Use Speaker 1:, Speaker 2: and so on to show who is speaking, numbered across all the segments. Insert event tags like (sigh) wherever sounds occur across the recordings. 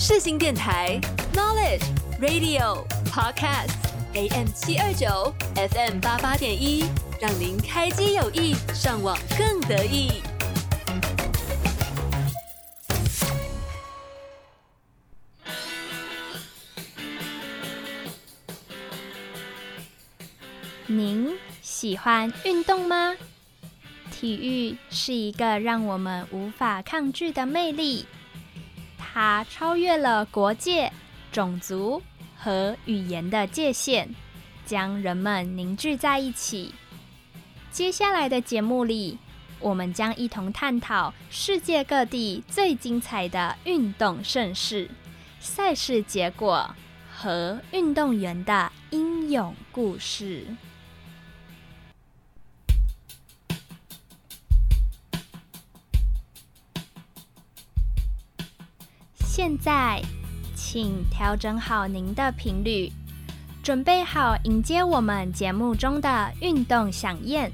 Speaker 1: 世新电台 Knowledge Radio Podcast AM 七二九 FM 八八点一，让您开机有意，上网更得意。
Speaker 2: 您喜欢运动吗？体育是一个让我们无法抗拒的魅力，它超越了国界、种族和语言的界限，将人们凝聚在一起。接下来的节目里，我们将一同探讨世界各地最精彩的运动盛事、赛事结果和运动员的英勇故事。现在，请调整好您的频率，准备好迎接我们节目中的运动响宴。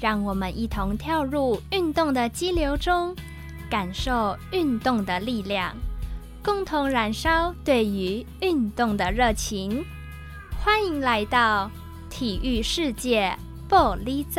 Speaker 2: 让我们一同跳入运动的激流中，感受运动的力量，共同燃烧对于运动的热情。欢迎来到体育世界，报你知。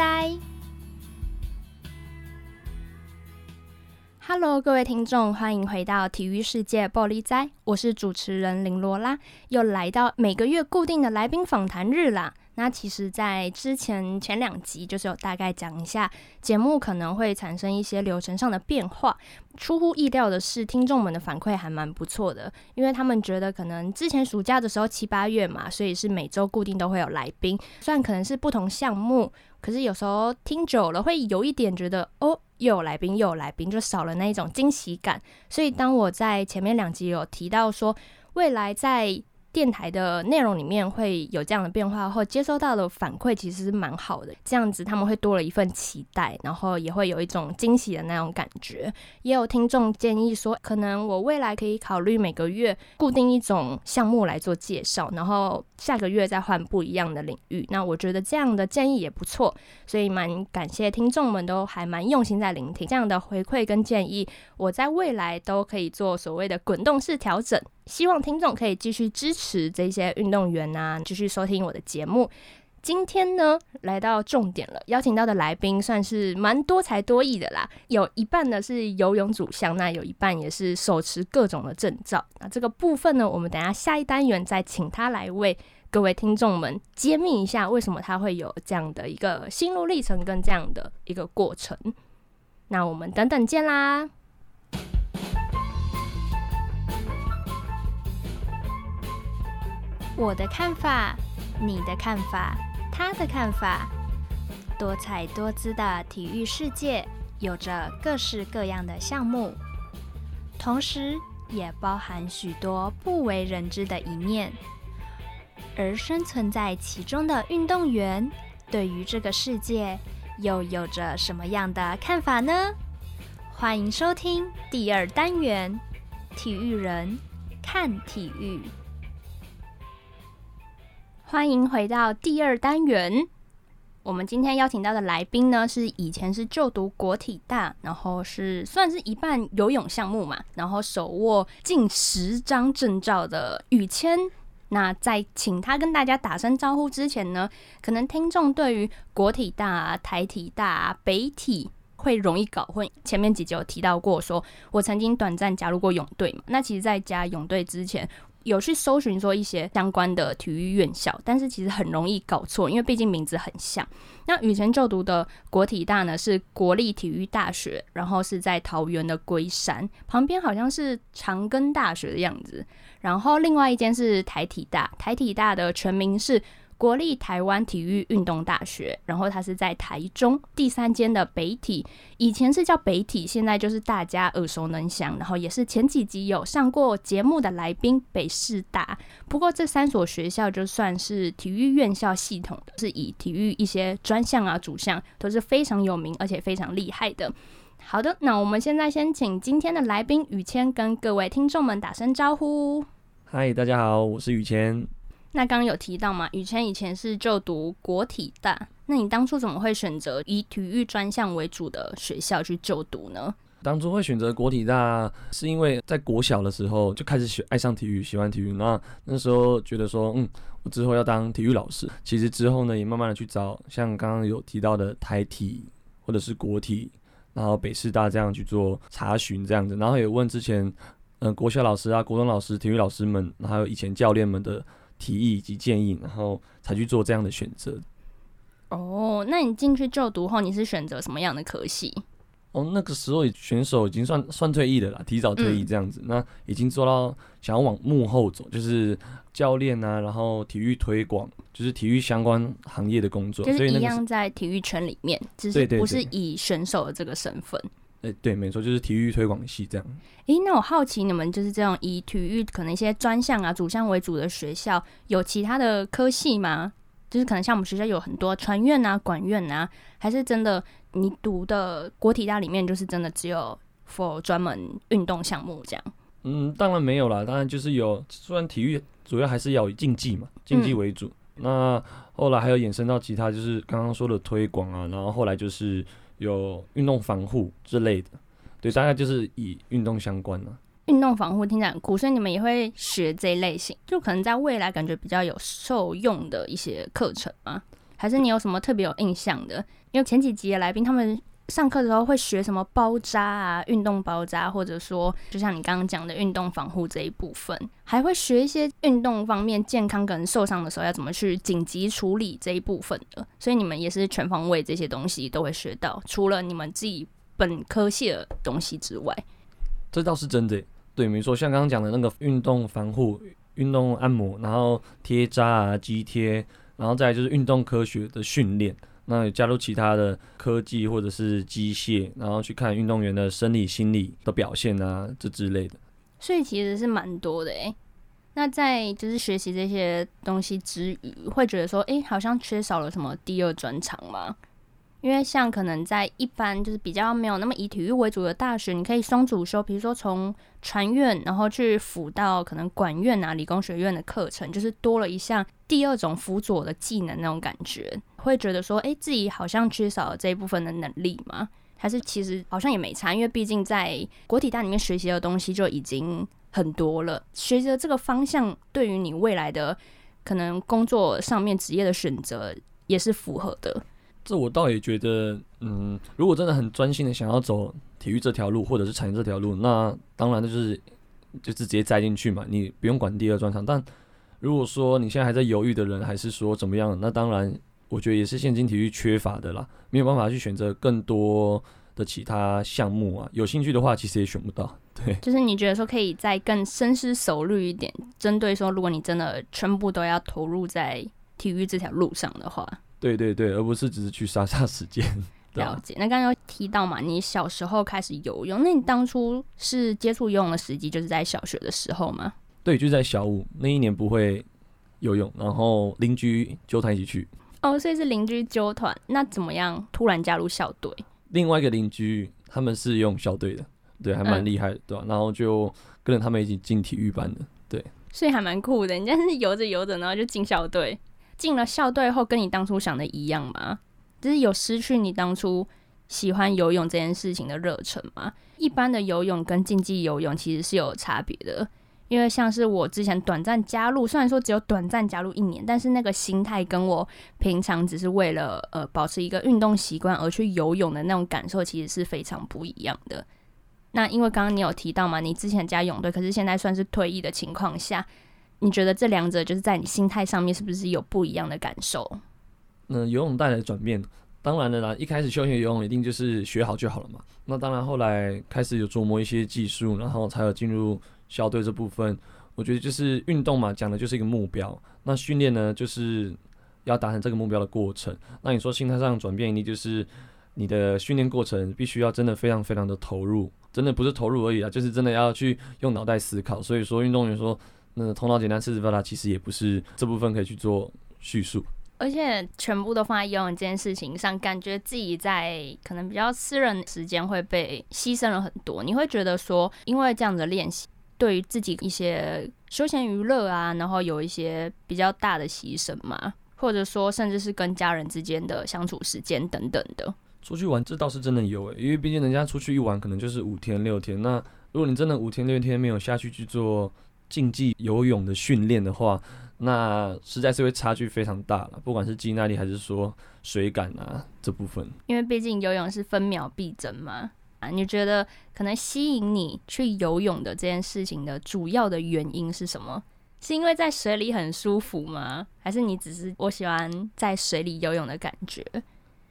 Speaker 2: Hello，各位听众，欢迎回到体育世界报你知。我是主持人林罗拉，又来到每个月固定的来宾访谈日啦。那其实，在之前前两集就是有大概讲一下节目可能会产生一些流程上的变化。出乎意料的是，听众们的反馈还蛮不错的，因为他们觉得可能之前暑假的时候七八月嘛，所以是每周固定都会有来宾，虽然可能是不同项目，可是有时候听久了会有一点觉得哦。又有来宾，又有来宾，就少了那一种惊喜感。所以，当我在前面两集有提到说，未来在电台的内容里面会有这样的变化后，接收到的反馈其实是蛮好的。这样子他们会多了一份期待，然后也会有一种惊喜的那种感觉。也有听众建议说，可能我未来可以考虑每个月固定一种项目来做介绍，然后下个月再换不一样的领域。那我觉得这样的建议也不错，所以蛮感谢听众们都还蛮用心在聆听这样的回馈跟建议。我在未来都可以做所谓的滚动式调整。希望听众可以继续支持这些运动员啊，继续收听我的节目。今天呢，来到重点了，邀请到的来宾算是蛮多才多艺的啦，有一半呢是游泳主项，那有一半也是手持各种的证照。那这个部分呢，我们等下下一单元再请他来为各位听众们揭秘一下，为什么他会有这样的一个心路历程跟这样的一个过程。那我们等等见啦。我的看法，你的看法，他的看法，多彩多姿的体育世界有着各式各样的项目，同时也包含许多不为人知的一面。而生存在其中的运动员，对于这个世界又有着什么样的看法呢？欢迎收听第二单元《体育人看体育》。欢迎回到第二单元。我们今天邀请到的来宾呢，是以前是就读国体大，然后是算是一半游泳项目嘛，然后手握近十张证照的宇谦。那在请他跟大家打声招呼之前呢，可能听众对于国体大、台体大、北体会容易搞混。前面几集有提到过说，说我曾经短暂加入过泳队嘛。那其实，在加泳队之前，有去搜寻说一些相关的体育院校，但是其实很容易搞错，因为毕竟名字很像。那以前就读的国体大呢，是国立体育大学，然后是在桃园的龟山旁边，好像是长庚大学的样子。然后另外一间是台体大，台体大的全名是。国立台湾体育运动大学，然后它是在台中。第三间的北体，以前是叫北体，现在就是大家耳熟能详，然后也是前几集有上过节目的来宾北师大。不过这三所学校就算是体育院校系统的，是以体育一些专项啊主项都是非常有名而且非常厉害的。好的，那我们现在先请今天的来宾宇谦跟各位听众们打声招呼。
Speaker 3: 嗨，大家好，我是宇谦。
Speaker 2: 那刚刚有提到嘛，宇谦以前是就读国体大，那你当初怎么会选择以体育专项为主的学校去就读呢？
Speaker 3: 当初会选择国体大，是因为在国小的时候就开始喜爱上体育，喜欢体育。那那时候觉得说，嗯，我之后要当体育老师。其实之后呢，也慢慢的去找，像刚刚有提到的台体或者是国体，然后北师大这样去做查询这样子，然后也问之前，嗯、国小老师啊、国中老师、体育老师们，还有以前教练们的提议以及建议，然后才去做这样的选择。
Speaker 2: 哦，那你进去就读后，你是选择什么样的科系？
Speaker 3: 哦，那个时候选手已经算算退役的啦，提早退役这样子，嗯、那已经做到想要往幕后走，就是教练啊，然后体育推广，就是体育相关行业的工作，
Speaker 2: 就是一样在体育圈里面，只是不是以选手的这个身份。
Speaker 3: 哎、欸，对，没错，就是体育推广系这样。
Speaker 2: 哎、欸，那我好奇你们就是这种以体育可能一些专项啊、主项为主的学校，有其他的科系吗？就是可能像我们学校有很多传院啊、管院啊，还是真的？你读的国体大里面就是真的只有 for 专门运动项目这样？
Speaker 3: 嗯，当然没有啦，当然就是有，虽然体育主要还是要以竞技嘛，竞技为主。嗯、那后来还有衍生到其他，就是刚刚说的推广啊，然后后来就是有运动防护之类的，对，大概就是以运动相关的。
Speaker 2: 运动防护听起来很酷，所以你们也会学这一类型，就可能在未来感觉比较有受用的一些课程吗？还是你有什么特别有印象的？因为前几集的来宾他们上课的时候会学什么包扎啊、运动包扎，或者说就像你刚刚讲的运动防护这一部分，还会学一些运动方面健康跟受伤的时候要怎么去紧急处理这一部分的。所以你们也是全方位这些东西都会学到，除了你们自己本科系的东西之外，
Speaker 3: 这倒是真的。对，没错，像刚刚讲的那个运动防护、运动按摩，然后贴扎啊、肌贴。然后再就是运动科学的训练，那也加入其他的科技或者是机械，然后去看运动员的生理、心理的表现啊，这之类的。
Speaker 2: 所以其实是蛮多的诶。那在就是学习这些东西之余，会觉得说，诶，好像缺少了什么第二专长吗？因为像可能在一般就是比较没有那么以体育为主的大学，你可以双主修，比如说从传院然后去辅到可能管院啊、理工学院的课程，就是多了一项第二种辅佐的技能那种感觉，会觉得说，哎，自己好像缺少这一部分的能力吗？还是其实好像也没差，因为毕竟在国体大里面学习的东西就已经很多了，学习的这个方向对于你未来的可能工作上面职业的选择也是符合的。
Speaker 3: 这我倒也觉得，嗯，如果真的很专心的想要走体育这条路，或者是产业这条路，那当然就是就是直接栽进去嘛，你不用管第二专长。但如果说你现在还在犹豫的人，还是说怎么样，那当然我觉得也是现今体育缺乏的啦，没有办法去选择更多的其他项目啊。有兴趣的话，其实也选不到。对，
Speaker 2: 就是你觉得说可以再更深思熟虑一点，针对说如果你真的全部都要投入在体育这条路上的话。
Speaker 3: 对对对，而不是只是去杀杀时间。
Speaker 2: 了解。那刚刚有提到嘛，你小时候开始游泳，那你当初是接触游泳的时机就是在小学的时候吗？
Speaker 3: 对，就在小五那一年不会游泳，然后邻居揪他一起去。
Speaker 2: 哦，所以是邻居纠团，那怎么样突然加入校队？
Speaker 3: 另外一个邻居他们是用校队的，对，还蛮厉害的，嗯、对吧、啊？然后就跟着他们一起进体育班的，对。
Speaker 2: 所以还蛮酷的，人家是游着游着，然后就进校队。进了校队后，跟你当初想的一样吗？就是有失去你当初喜欢游泳这件事情的热忱吗？一般的游泳跟竞技游泳其实是有差别的，因为像是我之前短暂加入，虽然说只有短暂加入一年，但是那个心态跟我平常只是为了呃保持一个运动习惯而去游泳的那种感受，其实是非常不一样的。那因为刚刚你有提到嘛，你之前加泳队，可是现在算是退役的情况下。你觉得这两者就是在你心态上面是不是有不一样的感受？
Speaker 3: 那游泳带来的转变，当然了啦，一开始休闲游泳一定就是学好就好了嘛。那当然后来开始有琢磨一些技术，然后才有进入校队这部分。我觉得就是运动嘛，讲的就是一个目标。那训练呢，就是要达成这个目标的过程。那你说心态上转变，一定就是你的训练过程必须要真的非常非常的投入，真的不是投入而已啊，就是真的要去用脑袋思考。所以说，运动员说。那头脑简单，四肢发达，其实也不是这部分可以去做叙述，
Speaker 2: 而且全部都放在游泳这件事情上，感觉自己在可能比较私人时间会被牺牲了很多。你会觉得说，因为这样的练习，对于自己一些休闲娱乐啊，然后有一些比较大的牺牲嘛，或者说甚至是跟家人之间的相处时间等等的。
Speaker 3: 出去玩这倒是真的有诶，因为毕竟人家出去一玩可能就是五天六天，那如果你真的五天六天没有下去去做竞技游泳的训练的话，那实在是会差距非常大了，不管是肌耐力还是说水感啊这部分。
Speaker 2: 因为毕竟游泳是分秒必争嘛，啊，你觉得可能吸引你去游泳的这件事情的主要的原因是什么？是因为在水里很舒服吗？还是你只是我喜欢在水里游泳的感觉？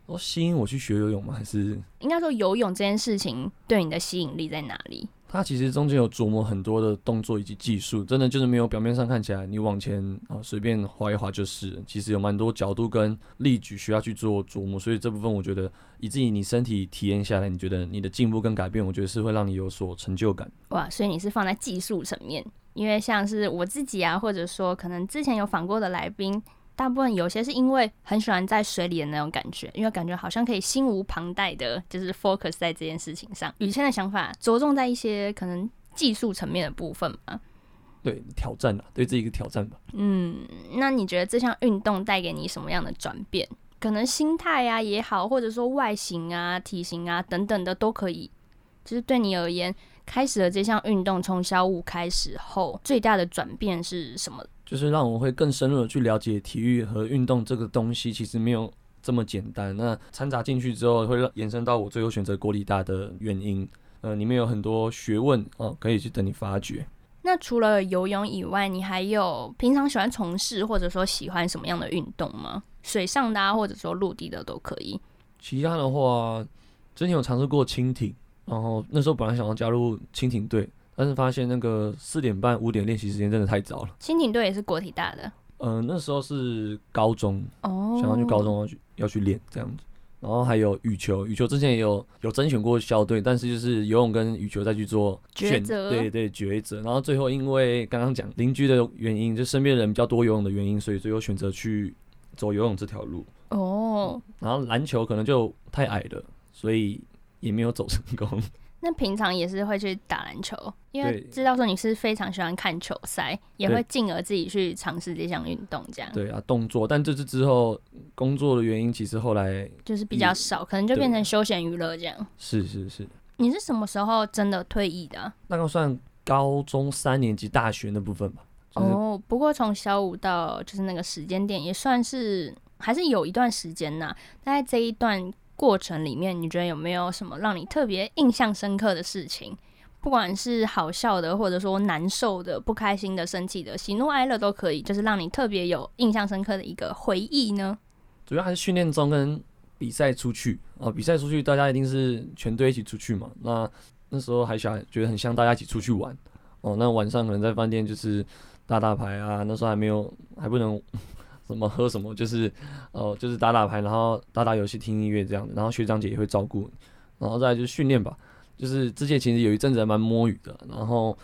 Speaker 3: 哦，吸引我去学游泳吗？还是
Speaker 2: 应该说游泳这件事情对你的吸引力在哪里？
Speaker 3: 它其实中间有琢磨很多的动作以及技术，真的就是没有表面上看起来你往前啊随便滑一滑就是，其实有蛮多角度跟力矩需要去做琢磨，所以这部分我觉得以自己你身体体验下来，你觉得你的进步跟改变，我觉得是会让你有所成就感。
Speaker 2: 哇，所以你是放在技术层面，因为像是我自己啊，或者说可能之前有访过的来宾。大部分有些是因为很喜欢在水里的那种感觉，因为感觉好像可以心无旁贷的，就是 focus 在这件事情上。宇谦的想法着重在一些可能技术层面的部分嘛？
Speaker 3: 对，挑战啊，对自己一个挑战吧。
Speaker 2: 嗯，那你觉得这项运动带给你什么样的转变？可能心态啊也好，或者说外形啊、体型啊等等的都可以。就是对你而言，开始了这项运动从小五开始后，最大的转变是什么？
Speaker 3: 就是让我会更深入的去了解体育和运动这个东西，其实没有这么简单。那掺杂进去之后，会让延伸到我最后选择国立大的原因。呃，里面有很多学问哦，可以去等你发掘。
Speaker 2: 那除了游泳以外，你还有平常喜欢从事或者说喜欢什么样的运动吗？水上的啊，或者说陆地的都可以。
Speaker 3: 其他的话，之前有尝试过蜻蜓，然后那时候本来想要加入蜻蜓队。但是发现那个四点半五点练习时间真的太早了。轻
Speaker 2: 艇队也是国体大的。
Speaker 3: 嗯、呃，那时候是高中
Speaker 2: 哦，
Speaker 3: 想要去高中要去要去练这样子。然后还有羽球，羽球之前也有有甄选过校队，但是就是游泳跟羽球再去做选择，对对抉择。然后最后因为刚刚讲邻居的原因，就身边人比较多游泳的原因，所以最后选择去走游泳这条路。
Speaker 2: 哦、嗯。
Speaker 3: 然后篮球可能就太矮了，所以也没有走成功。
Speaker 2: 那平常也是会去打篮球，因为知道说你是非常喜欢看球赛，也会进而自己去尝试这项运动，这样。
Speaker 3: 对啊，动作，但这次之后工作的原因，其实后来
Speaker 2: 就是比较少，可能就变成休闲娱乐这样。
Speaker 3: 是是是。
Speaker 2: 你是什么时候真的退役的？
Speaker 3: 大概算高中三年级大学那部分吧。
Speaker 2: 就是、哦，不过从小五到就是那个时间点，也算是还是有一段时间呐。大概这一段。过程里面，你觉得有没有什么让你特别印象深刻的事情？不管是好笑的，或者说难受的、不开心的、生气的、喜怒哀乐都可以，就是让你特别有印象深刻的一个回忆呢？
Speaker 3: 主要还是训练中跟比赛出去啊，比赛出去大家一定是全队一起出去嘛。那那时候还想觉得很像大家一起出去玩哦。那晚上可能在饭店就是打打牌啊，那时候还没有还不能。什么喝什么，就是，哦、呃，就是打打牌，然后打打游戏，听音乐这样的。然后学长姐也会照顾，然后再来就是训练吧。就是之前其实有一阵子还蛮摸鱼的，然后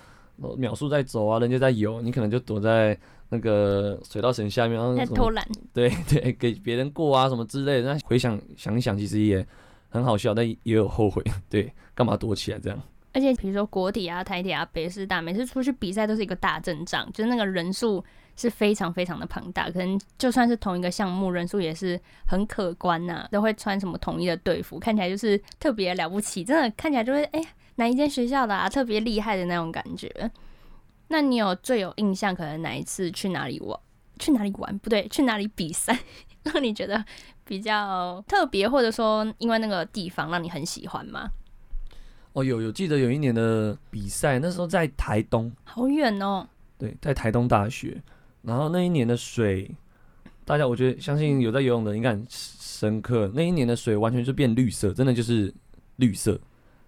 Speaker 3: 秒数在走啊，人家在游，你可能就躲在那个水稻绳下面，然后
Speaker 2: 在偷懒。
Speaker 3: 对 (laughs) 对，给别人过啊什么之类的。那回想想一想，其实也很好笑，但也有后悔。(laughs) 对，干嘛躲起来这样？
Speaker 2: 而且比如说国体啊、台体啊、北师大，每次出去比赛都是一个大阵仗，就是那个人数。是非常非常的庞大，可能就算是同一个项目，人数也是很可观呐、啊。都会穿什么统一的队服，看起来就是特别了不起，真的看起来就会哎、欸，哪一间学校的啊，特别厉害的那种感觉。那你有最有印象，可能哪一次去哪里玩？去哪里玩？不对，去哪里比赛，(laughs) 让你觉得比较特别，或者说因为那个地方让你很喜欢吗？
Speaker 3: 哦，有有记得有一年的比赛，那时候在台东，
Speaker 2: 好远哦。
Speaker 3: 对，在台东大学。然后那一年的水，大家我觉得相信有在游泳的应该很深刻。那一年的水完全就变绿色，真的就是绿色，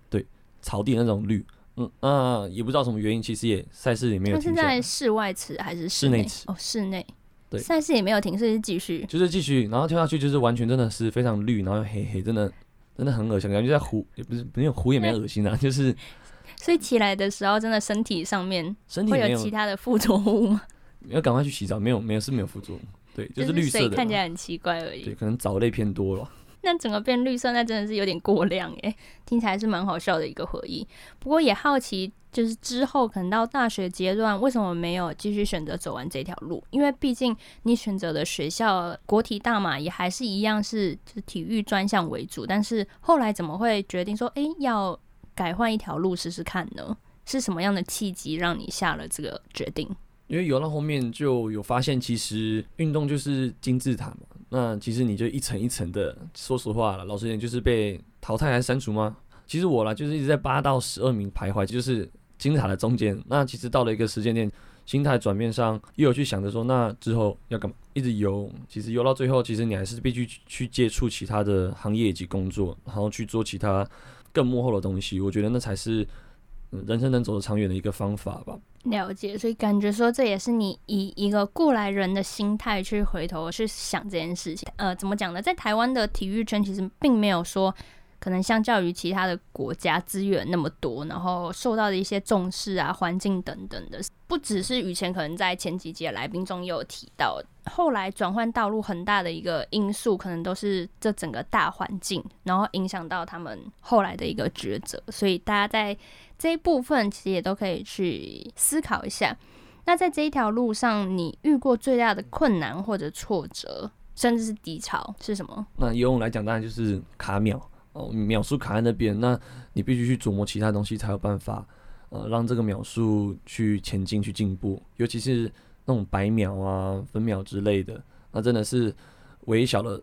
Speaker 3: 对，草地那种绿。嗯，那也不知道什么原因，其实也赛事也没有停。
Speaker 2: 那是在室外池还是室内池？哦，室内。对，赛事也没有停，所以是继续。
Speaker 3: 就是继续，然后跳下去就是完全真的是非常绿，然后又黑黑，真的真的很恶心，感觉在湖也不是没有湖也没恶心啊，(laughs) 就是。
Speaker 2: 所以起来的时候，真的身体上面会有其他的附着物吗？
Speaker 3: 要赶快去洗澡，没有没有是没有副作用，对，就是绿色的，
Speaker 2: 看起来很奇怪而已。
Speaker 3: 对，可能藻类偏多了。
Speaker 2: 那整个变绿色，那真的是有点过量耶。听起来是蛮好笑的一个回忆。不过也好奇，就是之后可能到大学阶段，为什么没有继续选择走完这条路？因为毕竟你选择的学校国体大嘛，也还是一样是就是体育专项为主。但是后来怎么会决定说，哎，要改换一条路试试看呢？是什么样的契机让你下了这个决定？
Speaker 3: 因为游到后面就有发现，其实运动就是金字塔嘛。那其实你就一层一层的，说实话了，老实点就是被淘汰还是删除吗？其实我啦，就是一直在八到十二名徘徊，就是金字塔的中间。那其实到了一个时间点，心态转变上又有去想着说，那之后要干嘛？一直游，其实游到最后，其实你还是必须去接触其他的行业以及工作，然后去做其他更幕后的东西。我觉得那才是。人生能走得长远的一个方法吧。
Speaker 2: 了解，所以感觉说这也是你以一个过来人的心态去回头去想这件事情。呃，怎么讲呢？在台湾的体育圈其实并没有说。可能相较于其他的国家资源那么多，然后受到的一些重视啊、环境等等的，不只是以前可能在前几届来宾中也有提到，后来转换道路很大的一个因素，可能都是这整个大环境，然后影响到他们后来的一个抉择。所以大家在这一部分其实也都可以去思考一下。那在这一条路上，你遇过最大的困难或者挫折，甚至是低潮是什么？
Speaker 3: 那游泳来讲，当然就是卡秒。哦，秒数卡在那边，那你必须去琢磨其他东西，才有办法，呃，让这个秒数去前进、去进步。尤其是那种百秒啊、分秒之类的，那真的是微小的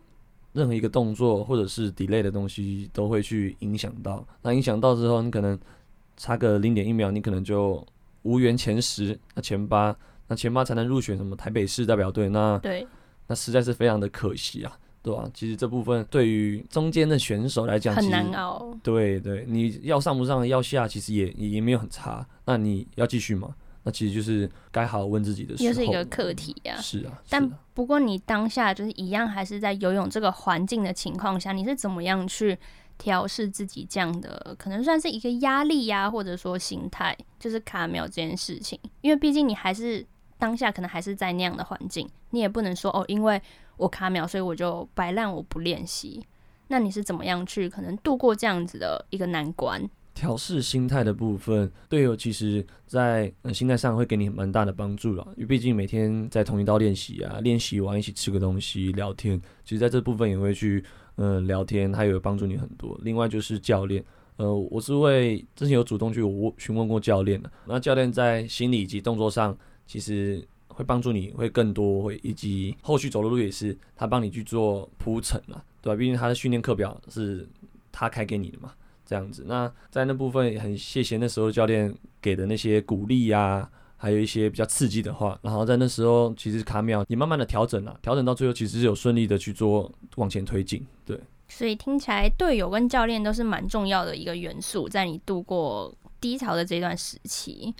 Speaker 3: 任何一个动作或者是 delay 的东西，都会去影响到。那影响到之后，你可能差个零点一秒，你可能就无缘前十、那前八，那前八才能入选什么台北市代表队。那
Speaker 2: 对，
Speaker 3: 那实在是非常的可惜啊。对吧、啊？其实这部分对于中间的选手来讲
Speaker 2: 很难熬。
Speaker 3: 对对，你要上不上，要下，其实也也没有很差。那你要继续吗？那其实就是该好好问自己的时候。
Speaker 2: 也是一个课题呀、啊。
Speaker 3: 是啊。
Speaker 2: 但不过你当下就是一样，还是在游泳这个环境的情况下，你是怎么样去调试自己这样的，可能算是一个压力呀、啊，或者说心态，就是卡秒这件事情。因为毕竟你还是当下可能还是在那样的环境，你也不能说哦，因为。我卡秒，所以我就摆烂，我不练习。那你是怎么样去可能度过这样子的一个难关？
Speaker 3: 调试心态的部分，队友其实在呃心态上会给你蛮大的帮助了，因为毕竟每天在同一道练习啊，练习完一起吃个东西聊天，其实在这部分也会去呃聊天，他也会帮助你很多。另外就是教练，呃，我是会之前有主动去询问过教练的，那教练在心理以及动作上其实。会帮助你会更多，会以及后续走的路也是他帮你去做铺陈了，对吧？毕竟他的训练课表是他开给你的嘛，这样子。那在那部分也很谢谢那时候教练给的那些鼓励呀，还有一些比较刺激的话。然后在那时候，其实卡秒也慢慢的调整了，调整到最后其实是有顺利的去做往前推进，对。
Speaker 2: 所以听起来队友跟教练都是蛮重要的一个元素，在你度过低潮的这段时期。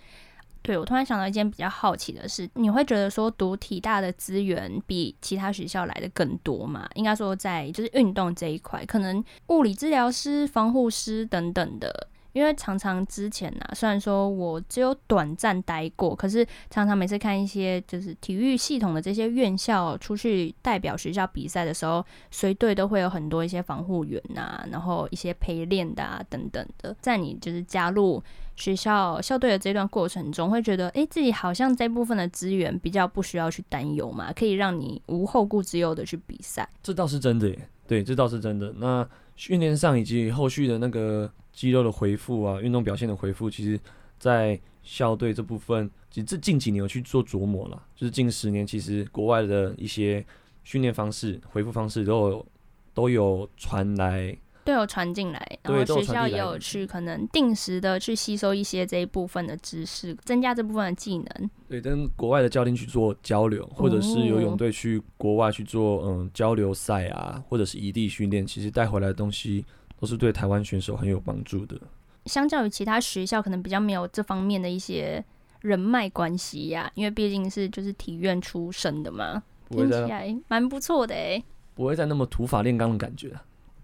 Speaker 2: 对，我突然想到一件比较好奇的事，你会觉得说读体大的资源比其他学校来的更多吗？应该说在就是运动这一块，可能物理治疗师、防护师等等的。因为常常之前呢、啊，虽然说我只有短暂待过，可是常常每次看一些就是体育系统的这些院校出去代表学校比赛的时候，随队都会有很多一些防护员呐，然后一些陪练的啊等等的。在你就是加入学校校队的这段过程中，会觉得诶，自己好像这部分的资源比较不需要去担忧嘛，可以让你无后顾之忧的去比赛。
Speaker 3: 这倒是真的耶，对，这倒是真的。那训练上以及后续的那个。肌肉的恢复啊，运动表现的恢复，其实，在校队这部分，其实这近几年有去做琢磨了。就是近十年，其实国外的一些训练方式、恢复方式都有都有传来，
Speaker 2: 都有传进来，然后学校也有去可能定时的去吸收一些这一部分的知识，增加这部分的技能。
Speaker 3: 对，跟国外的教练去做交流，或者是游泳队去国外去做嗯交流赛啊，或者是异地训练，其实带回来的东西。都是对台湾选手很有帮助的。
Speaker 2: 相较于其他学校，可能比较没有这方面的一些人脉关系呀，因为毕竟是就是体院出身的嘛，听起来蛮不错的哎。
Speaker 3: 不会再那么土法炼钢的感觉。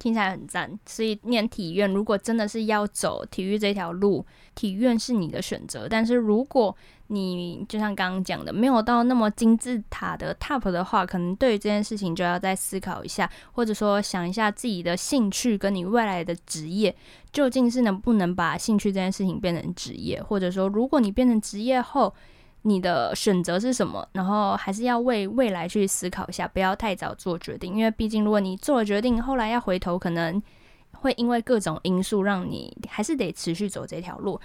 Speaker 2: 听起来很赞。所以念体院，如果真的是要走体育这条路，体院是你的选择。但是如果你就像刚刚讲的，没有到那么金字塔的 top 的话，可能对于这件事情就要再思考一下，或者说想一下自己的兴趣跟你未来的职业，究竟是能不能把兴趣这件事情变成职业，或者说如果你变成职业后，你的选择是什么？然后还是要为未来去思考一下，不要太早做决定，因为毕竟如果你做了决定，后来要回头，可能会因为各种因素让你还是得持续走这条路。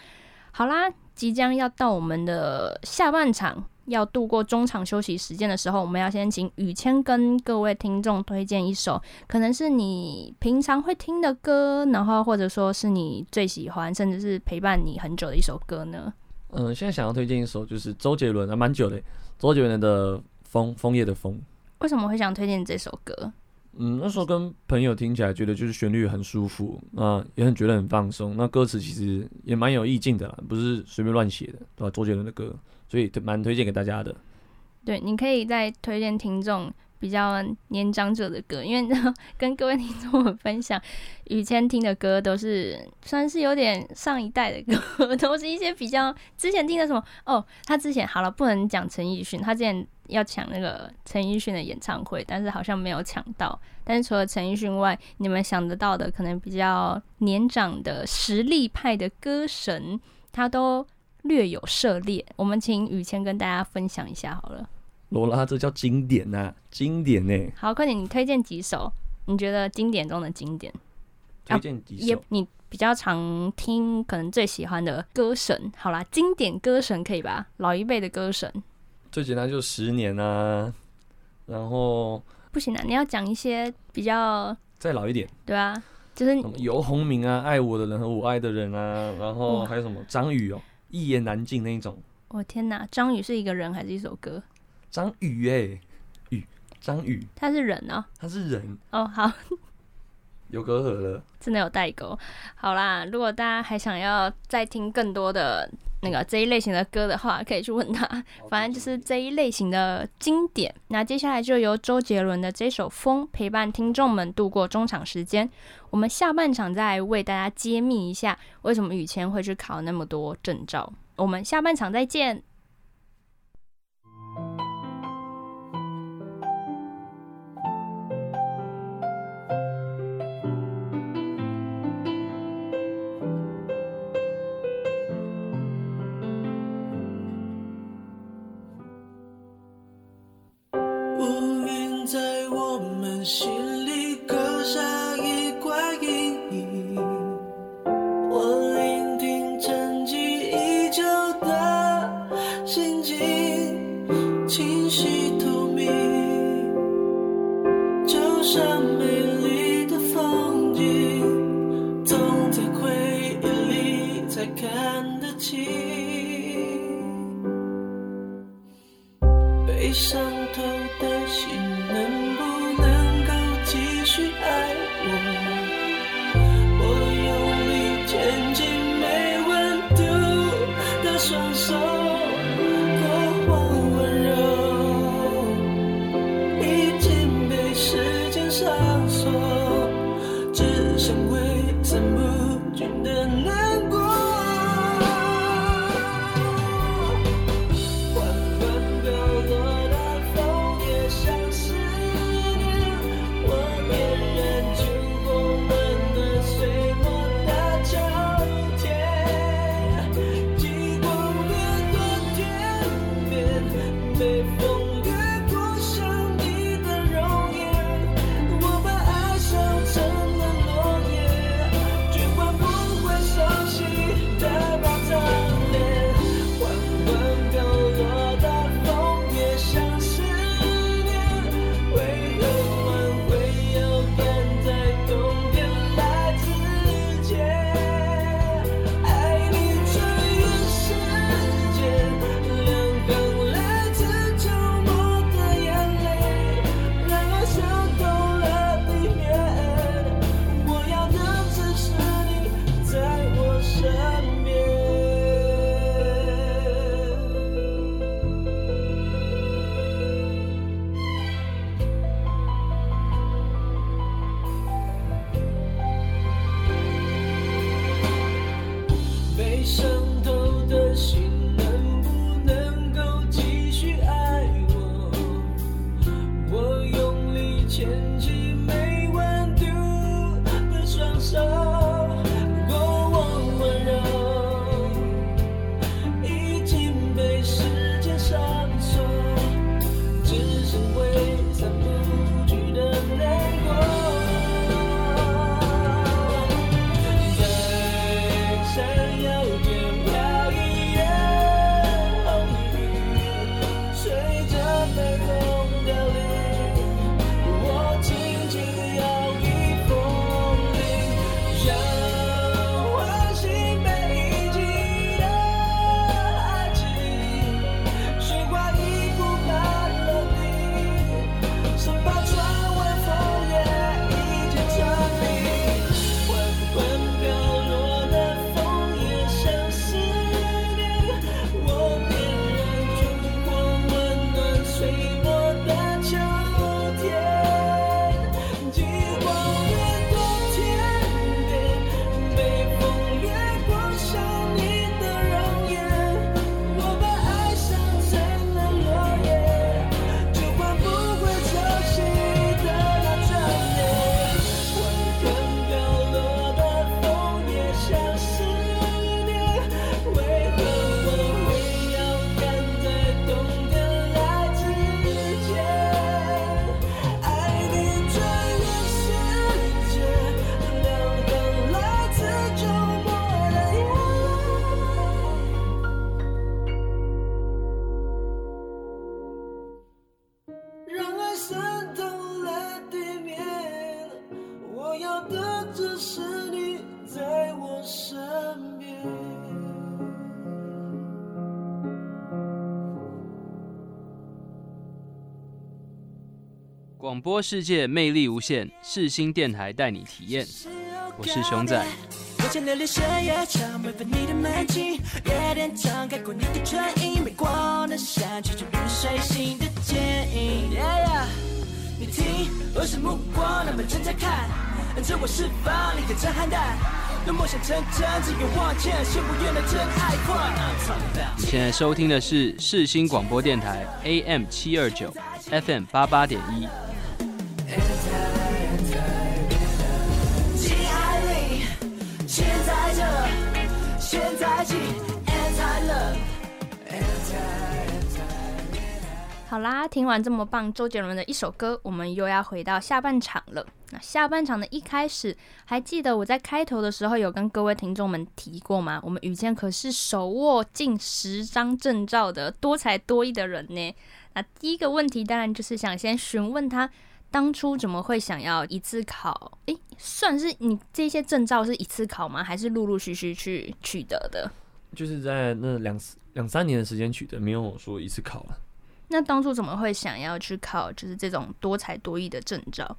Speaker 2: 好啦，即将要到我们的下半场，要度过中场休息时间的时候，我们要先请宇谦跟各位听众推荐一首，可能是你平常会听的歌，然后或者说是你最喜欢，甚至是陪伴你很久的一首歌呢？
Speaker 3: 嗯，现在想要推荐一首就是周杰伦，还蛮久的，周杰伦的《枫枫叶的枫》。
Speaker 2: 为什么会想推荐这首歌？
Speaker 3: 嗯，那时候跟朋友听起来，觉得就是旋律很舒服，啊，也很觉得很放松。那歌词其实也蛮有意境的啦，不是随便乱写的，对吧？周杰伦的歌，所以蛮推荐给大家的。
Speaker 2: 对，你可以再推荐听众比较年长者的歌，因为 (laughs) 跟各位听众们分享，宇谦听的歌都是算是有点上一代的歌，(laughs) 都是一些比较之前听的什么哦，他之前好了，不能讲陈奕迅，他之前。要抢那个陈奕迅的演唱会，但是好像没有抢到。但是除了陈奕迅外，你们想得到的可能比较年长的实力派的歌神，他都略有涉猎。我们请宇谦跟大家分享一下好了。
Speaker 3: 罗拉，这叫经典呐、啊，经典呢、欸。
Speaker 2: 好，快点，你推荐几首？你觉得经典中的经典？
Speaker 3: 推荐几首？
Speaker 2: 也、啊，你比较常听，可能最喜欢的歌神。好啦，经典歌神可以吧？老一辈的歌神。
Speaker 3: 最简单就十年啊，然后
Speaker 2: 不行啊，你要讲一些比较
Speaker 3: 再老一点，
Speaker 2: 对啊，就是
Speaker 3: 游鸿明啊，爱我的人和我爱的人啊，然后还有什么张宇哦，一言难尽那一种。
Speaker 2: 我天哪，张宇是一个人还是一首歌？
Speaker 3: 张宇哎，宇张宇，
Speaker 2: 他是人哦，
Speaker 3: 他是人
Speaker 2: 哦，好，
Speaker 3: 有隔阂了，
Speaker 2: 真的有代沟。好啦，如果大家还想要再听更多的。那个这一类型的歌的话，可以去问他。(laughs) 反正就是这一类型的经典。那接下来就由周杰伦的这首《风》陪伴听众们度过中场时间。我们下半场再为大家揭秘一下，为什么宇谦会去考那么多证照。我们下半场再见。
Speaker 4: 是。广播世界魅力无限，世新电台带你体验。我是熊仔。你现在收听的是世新广播电台 AM 七二九 FM 八八点一。
Speaker 2: 好啦，听完这么棒周杰伦的一首歌，我们又要回到下半场了。那下半场的一开始，还记得我在开头的时候有跟各位听众们提过吗？我们宇谦可是手握近十张证照的多才多艺的人呢。那第一个问题当然就是想先询问他，当初怎么会想要一次考？诶，算是你这些证照是一次考吗？还是陆陆续续去取得的？
Speaker 3: 就是在那两两三年的时间取得，没有说一次考了。
Speaker 2: 那当初怎么会想要去考，就是这种多才多艺的证照？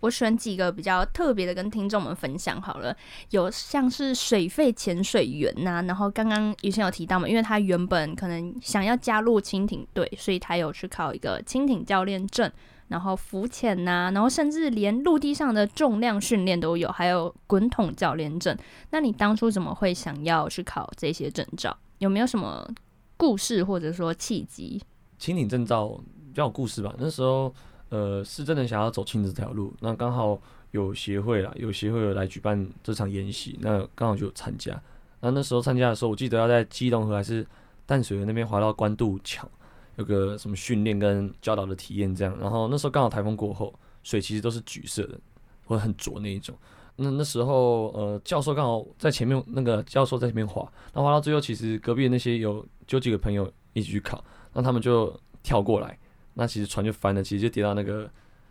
Speaker 2: 我选几个比较特别的跟听众们分享好了，有像是水肺潜水员呐、啊，然后刚刚以前有提到嘛，因为他原本可能想要加入蜻蜓队，所以他有去考一个蜻蜓教练证，然后浮潜呐，然后甚至连陆地上的重量训练都有，还有滚筒教练证。那你当初怎么会想要去考这些证照？有没有什么故事或者说契机？
Speaker 3: 轻艇证照比较有故事吧。那时候，呃，是真的想要走轻这条路。那刚好有协会啦，有协会有来举办这场演习，那刚好就参加。那那时候参加的时候，我记得要在基隆河还是淡水河那边划到关渡桥，有个什么训练跟教导的体验这样。然后那时候刚好台风过后，水其实都是橘色的，会很浊那一种。那那时候，呃，教授刚好在前面，那个教授在前面划，那划到最后，其实隔壁的那些有就几个朋友一起去考。那他们就跳过来，那其实船就翻了，其实就跌到那个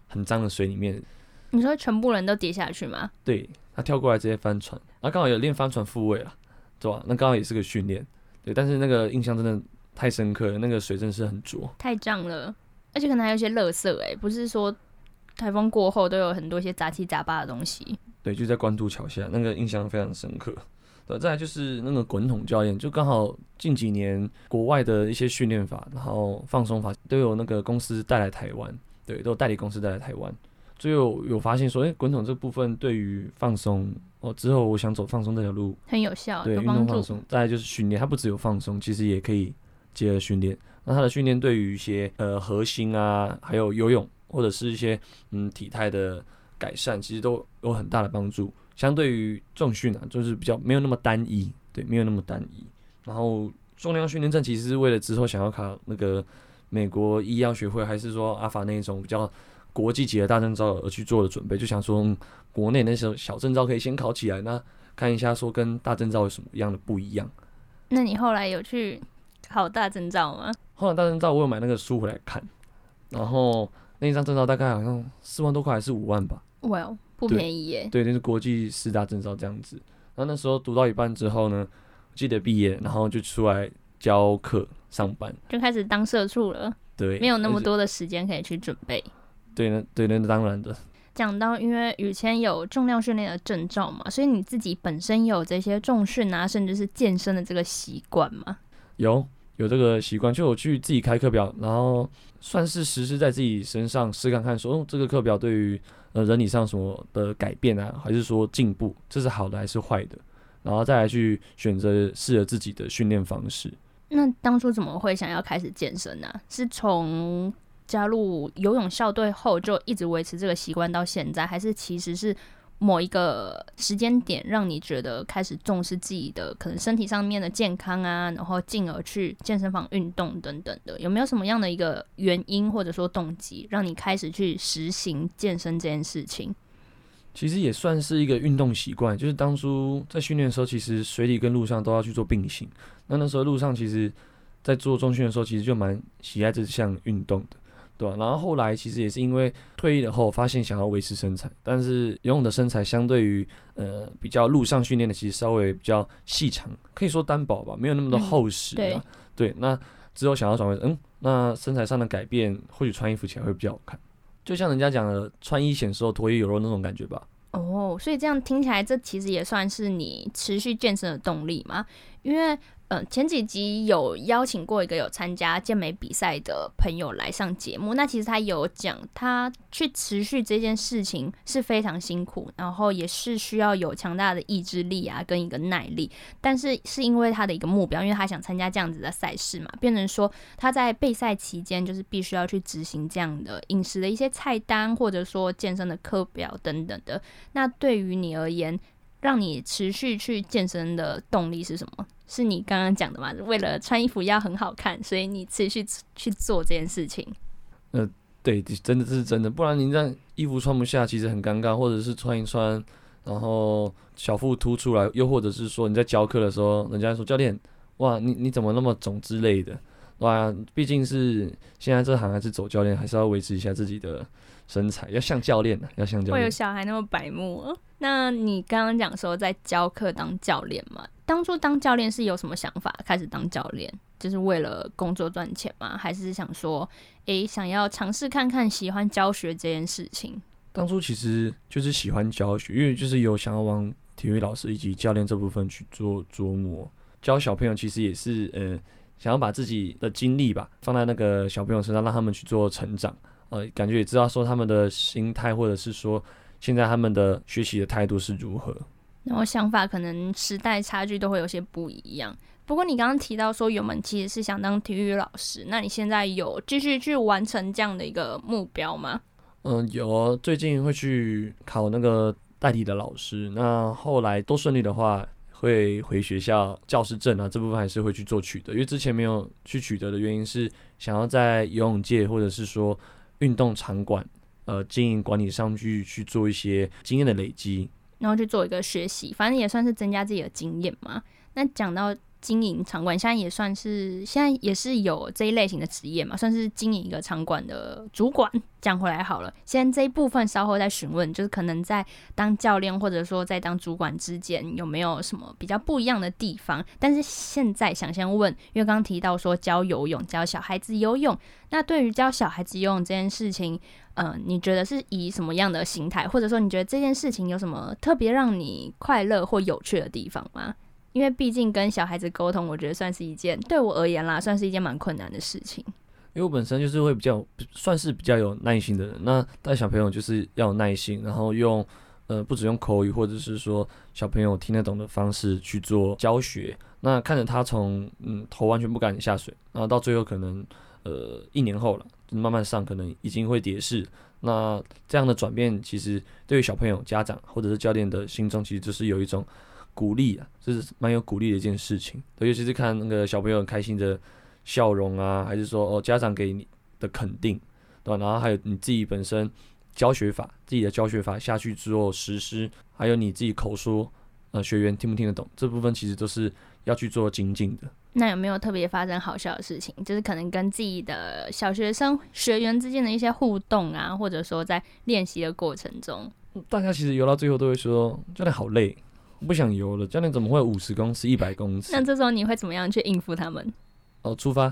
Speaker 3: 很脏的水里面。
Speaker 2: 你说全部人都跌下去吗？
Speaker 3: 对，他跳过来直接翻船，那刚好有练翻船复位了，对吧？那刚好也是个训练，对。但是那个印象真的太深刻了，那个水真的是很浊，
Speaker 2: 太胀了，而且可能还有一些垃圾，哎，不是说台风过后都有很多一些杂七杂八的东西。
Speaker 3: 对，就在关渡桥下，那个印象非常深刻。再来就是那个滚筒教练，就刚好近几年国外的一些训练法，然后放松法都有那个公司带来台湾，对，都有代理公司带来台湾。最后有发现说，哎，滚筒这部分对于放松哦，之后我想走放松这条路
Speaker 2: 很有效，
Speaker 3: 对，运动放松。再来就是训练，它不只有放松，其实也可以接着训练。那他的训练对于一些呃核心啊，还有游泳或者是一些嗯体态的改善，其实都有很大的帮助。相对于重训啊，就是比较没有那么单一，对，没有那么单一。然后重量训练证其实是为了之后想要考那个美国医药学会，还是说阿法那一种比较国际级的大证照而去做的准备，就想说国内那时候小证照可以先考起来，那看一下说跟大证照有什么样的不一样。
Speaker 2: 那你后来有去考大证照吗？
Speaker 3: 后来大证照我有买那个书回来看，然后那一张证照大概好像四万多块还是五万吧。
Speaker 2: Well。不便宜耶，
Speaker 3: 对，那是国际四大证照这样子。然后那时候读到一半之后呢，记得毕业，然后就出来教课上班，
Speaker 2: 就开始当社畜了。
Speaker 3: 对，
Speaker 2: 没有那么多的时间可以去准备。
Speaker 3: 对呢，对，那当然的。
Speaker 2: 讲到，因为宇谦有重量训练的证照嘛，所以你自己本身有这些重训啊，甚至是健身的这个习惯吗？
Speaker 3: 有，有这个习惯，就我去自己开课表，然后算是实施在自己身上试看看说，说哦，这个课表对于。呃，人体上什么的改变啊，还是说进步，这是好的还是坏的？然后再来去选择适合自己的训练方式。
Speaker 2: 那当初怎么会想要开始健身呢？是从加入游泳校队后就一直维持这个习惯到现在，还是其实是？某一个时间点，让你觉得开始重视自己的可能身体上面的健康啊，然后进而去健身房运动等等的，有没有什么样的一个原因或者说动机，让你开始去实行健身这件事情？
Speaker 3: 其实也算是一个运动习惯，就是当初在训练的时候，其实水里跟陆上都要去做并行。那那时候陆上其实，在做中训的时候，其实就蛮喜爱这项运动的。对吧？然后后来其实也是因为退役了后，发现想要维持身材，但是游泳的身材相对于呃比较陆上训练的，其实稍微比较细长，可以说单薄吧，没有那么多厚实、啊嗯。对，对，那之后想要转为嗯，那身材上的改变，或许穿衣服起来会比较好看。就像人家讲的“穿衣显瘦，脱衣有肉”那种感觉吧。
Speaker 2: 哦，所以这样听起来，这其实也算是你持续健身的动力嘛？因为。嗯，前几集有邀请过一个有参加健美比赛的朋友来上节目，那其实他有讲，他去持续这件事情是非常辛苦，然后也是需要有强大的意志力啊，跟一个耐力。但是是因为他的一个目标，因为他想参加这样子的赛事嘛，变成说他在备赛期间就是必须要去执行这样的饮食的一些菜单，或者说健身的课表等等的。那对于你而言，让你持续去健身的动力是什么？是你刚刚讲的嘛？为了穿衣服要很好看，所以你持续去做这件事情。
Speaker 3: 呃，对，真的是真的，不然你这样衣服穿不下，其实很尴尬，或者是穿一穿，然后小腹凸出来，又或者是说你在教课的时候，人家说教练，哇，你你怎么那么肿之类的，哇，毕竟是现在这行还是走教练，还是要维持一下自己的身材，要像教练的，要像教练。
Speaker 2: 会有小孩那么白目？那你刚刚讲说在教课当教练嘛？当初当教练是有什么想法？开始当教练就是为了工作赚钱吗？还是想说，诶、想要尝试看看喜欢教学这件事情？
Speaker 3: 当初其实就是喜欢教学，因为就是有想要往体育老师以及教练这部分去做琢磨。教小朋友其实也是，呃，想要把自己的精力吧放在那个小朋友身上，让他们去做成长。呃，感觉也知道说他们的心态，或者是说。现在他们的学习的态度是如何？
Speaker 2: 然后想法可能时代差距都会有些不一样。不过你刚刚提到说油门其实是想当体育老师，那你现在有继续去完成这样的一个目标吗？
Speaker 3: 嗯，有，最近会去考那个代理的老师。那后来都顺利的话，会回学校教师证啊，这部分还是会去做取得。因为之前没有去取得的原因是想要在游泳界或者是说运动场馆。呃，经营管理上去去做一些经验的累积，
Speaker 2: 然后去做一个学习，反正也算是增加自己的经验嘛。那讲到。经营场馆，现在也算是现在也是有这一类型的职业嘛，算是经营一个场馆的主管。讲回来好了，现在这一部分稍后再询问，就是可能在当教练或者说在当主管之间有没有什么比较不一样的地方？但是现在想先问，因为刚刚提到说教游泳，教小孩子游泳，那对于教小孩子游泳这件事情，呃，你觉得是以什么样的心态，或者说你觉得这件事情有什么特别让你快乐或有趣的地方吗？因为毕竟跟小孩子沟通，我觉得算是一件对我而言啦，算是一件蛮困难的事情。
Speaker 3: 因为我本身就是会比较算是比较有耐心的人，那带小朋友就是要有耐心，然后用呃不只用口语或者是说小朋友听得懂的方式去做教学。那看着他从嗯头完全不敢下水，然后到最后可能呃一年后了，慢慢上，可能已经会蝶式。那这样的转变，其实对于小朋友、家长或者是教练的心中，其实就是有一种。鼓励啊，这是蛮有鼓励的一件事情。尤其是看那个小朋友很开心的笑容啊，还是说哦家长给你的肯定，对吧？然后还有你自己本身教学法，自己的教学法下去之后实施，还有你自己口说，呃，学员听不听得懂，这部分其实都是要去做精进的。
Speaker 2: 那有没有特别发生好笑的事情？就是可能跟自己的小学生学员之间的一些互动啊，或者说在练习的过程中，
Speaker 3: 大家其实游到最后都会说教练好累。不想游了，教练怎么会五十公尺、一百公尺？
Speaker 2: 那这时候你会怎么样去应付他们？
Speaker 3: 哦，出发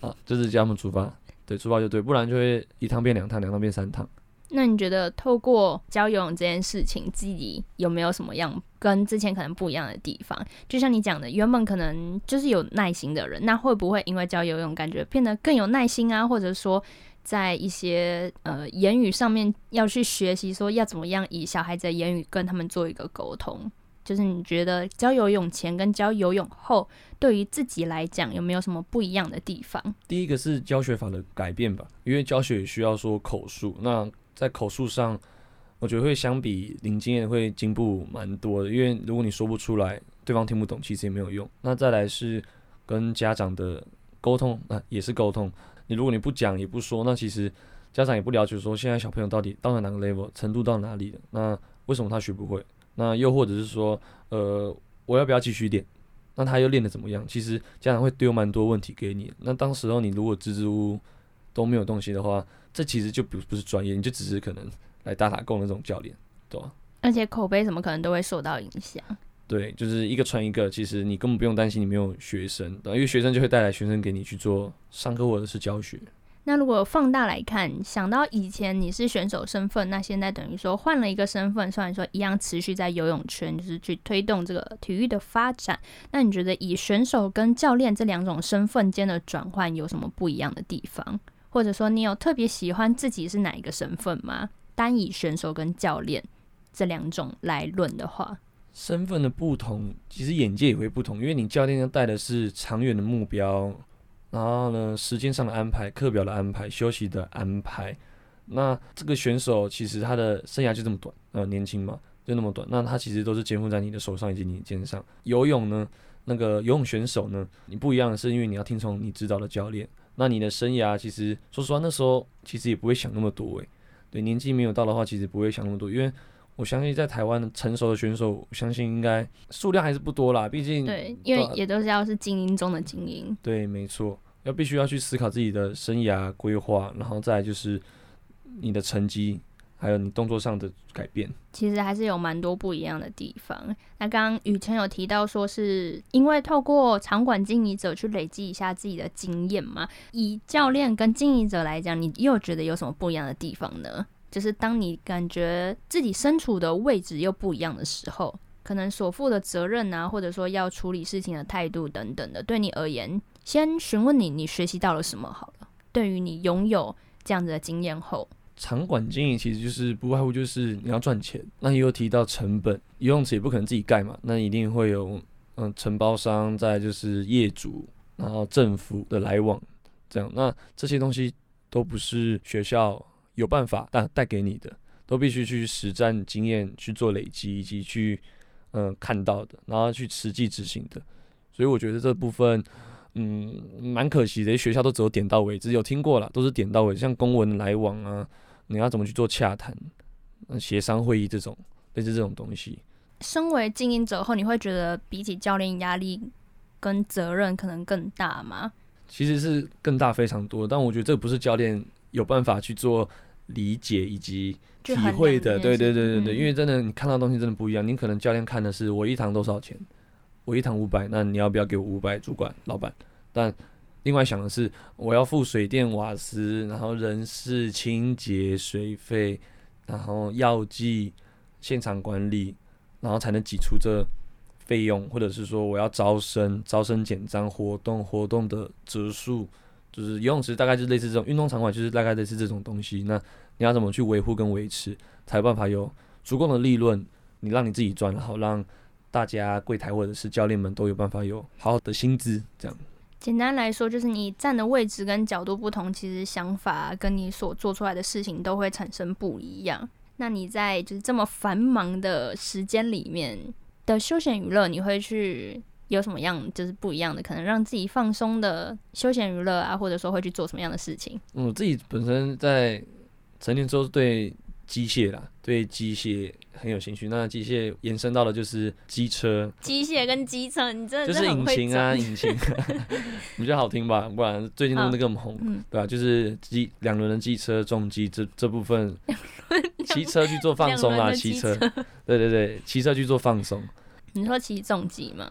Speaker 3: 啊，就是叫他们出发，对，出发就对，不然就会一趟变两趟，两趟变三趟。
Speaker 2: 那你觉得透过教游泳这件事情，自己有没有什么样跟之前可能不一样的地方？就像你讲的，原本可能就是有耐心的人，那会不会因为教游泳，感觉变得更有耐心啊？或者说，在一些呃言语上面要去学习，说要怎么样以小孩子的言语跟他们做一个沟通？就是你觉得教游泳前跟教游泳后，对于自己来讲有没有什么不一样的地方？
Speaker 3: 第一个是教学法的改变吧，因为教学也需要说口述，那在口述上，我觉得会相比零经验会进步蛮多的。因为如果你说不出来，对方听不懂，其实也没有用。那再来是跟家长的沟通，那、啊、也是沟通。你如果你不讲也不说，那其实家长也不了解说现在小朋友到底到了哪个 level 程度到哪里了，那为什么他学不会？那又或者是说，呃，我要不要继续练？那他又练得怎么样？其实家长会丢蛮多问题给你。那当时候你如果支支吾吾都没有东西的话，这其实就不不是专业，你就只是可能来打打工那种教练，对吧？
Speaker 2: 而且口碑什么可能都会受到影响。
Speaker 3: 对，就是一个传一个，其实你根本不用担心你没有学生，对，因为学生就会带来学生给你去做上课或者是教学。
Speaker 2: 那如果放大来看，想到以前你是选手身份，那现在等于说换了一个身份，虽然说一样持续在游泳圈，就是去推动这个体育的发展。那你觉得以选手跟教练这两种身份间的转换有什么不一样的地方？或者说你有特别喜欢自己是哪一个身份吗？单以选手跟教练这两种来论的话，
Speaker 3: 身份的不同，其实眼界也会不同，因为你教练要带的是长远的目标。然后呢，时间上的安排、课表的安排、休息的安排，那这个选手其实他的生涯就这么短，呃，年轻嘛，就那么短，那他其实都是肩负在你的手上以及你的肩上。游泳呢，那个游泳选手呢，你不一样的是，因为你要听从你指导的教练。那你的生涯其实说实话，那时候其实也不会想那么多，诶，对，年纪没有到的话，其实不会想那么多，因为我相信在台湾成熟的选手，我相信应该数量还是不多啦，毕竟
Speaker 2: 对，因为也都是要是精英中的精英。
Speaker 3: 对，没错。要必须要去思考自己的生涯规划，然后再就是你的成绩，还有你动作上的改变。
Speaker 2: 其实还是有蛮多不一样的地方。那刚刚雨辰有提到说，是因为透过场馆经营者去累积一下自己的经验嘛？以教练跟经营者来讲，你又觉得有什么不一样的地方呢？就是当你感觉自己身处的位置又不一样的时候，可能所负的责任啊，或者说要处理事情的态度等等的，对你而言。先询问你，你学习到了什么好了。对于你拥有这样子的经验后，
Speaker 3: 场馆经营其实就是不外乎就是你要赚钱。那也有提到成本，游泳池也不可能自己盖嘛，那一定会有嗯承包商，再就是业主，然后政府的来往，这样。那这些东西都不是学校有办法带带给你的，都必须去实战经验去做累积，以及去嗯看到的，然后去实际执行的。所以我觉得这部分。嗯，蛮可惜的，学校都只有点到为止，有听过了，都是点到为止，像公文来往啊，你要怎么去做洽谈、协商会议这种，类似这种东西。
Speaker 2: 身为经营者后，你会觉得比起教练压力跟责任可能更大吗？
Speaker 3: 其实是更大非常多，但我觉得这不是教练有办法去做理解以及体会的。对对对对对，嗯、因为真的你看到东西真的不一样，你可能教练看的是我一堂多少钱。我一堂五百，那你要不要给我五百？主管、老板，但另外想的是，我要付水电瓦斯，然后人事、清洁、水费，然后药剂、现场管理，然后才能挤出这费用，或者是说我要招生、招生简章、活动、活动的折数，就是游泳池大概就是类似这种，运动场馆就是大概类似这种东西。那你要怎么去维护跟维持，才有办法有足够的利润，你让你自己赚，然后让。大家柜台或者是教练们都有办法有好好的薪资，这样。
Speaker 2: 简单来说，就是你站的位置跟角度不同，其实想法跟你所做出来的事情都会产生不一样。那你在就是这么繁忙的时间里面的休闲娱乐，你会去有什么样就是不一样的，可能让自己放松的休闲娱乐啊，或者说会去做什么样的事情？
Speaker 3: 我自己本身在成年之后对机械啦，对机械。很有兴趣，那机械延伸到的就是机车，
Speaker 2: 机械跟机车，你真的
Speaker 3: 就是引擎啊，引擎，(laughs) 比较好听吧？不然最近都那个红，嗯、对吧、啊？就是机两轮的机车重机这这部分，骑车去做放松啦，骑车，对对对，骑车去做放松。
Speaker 2: 你说骑重机吗？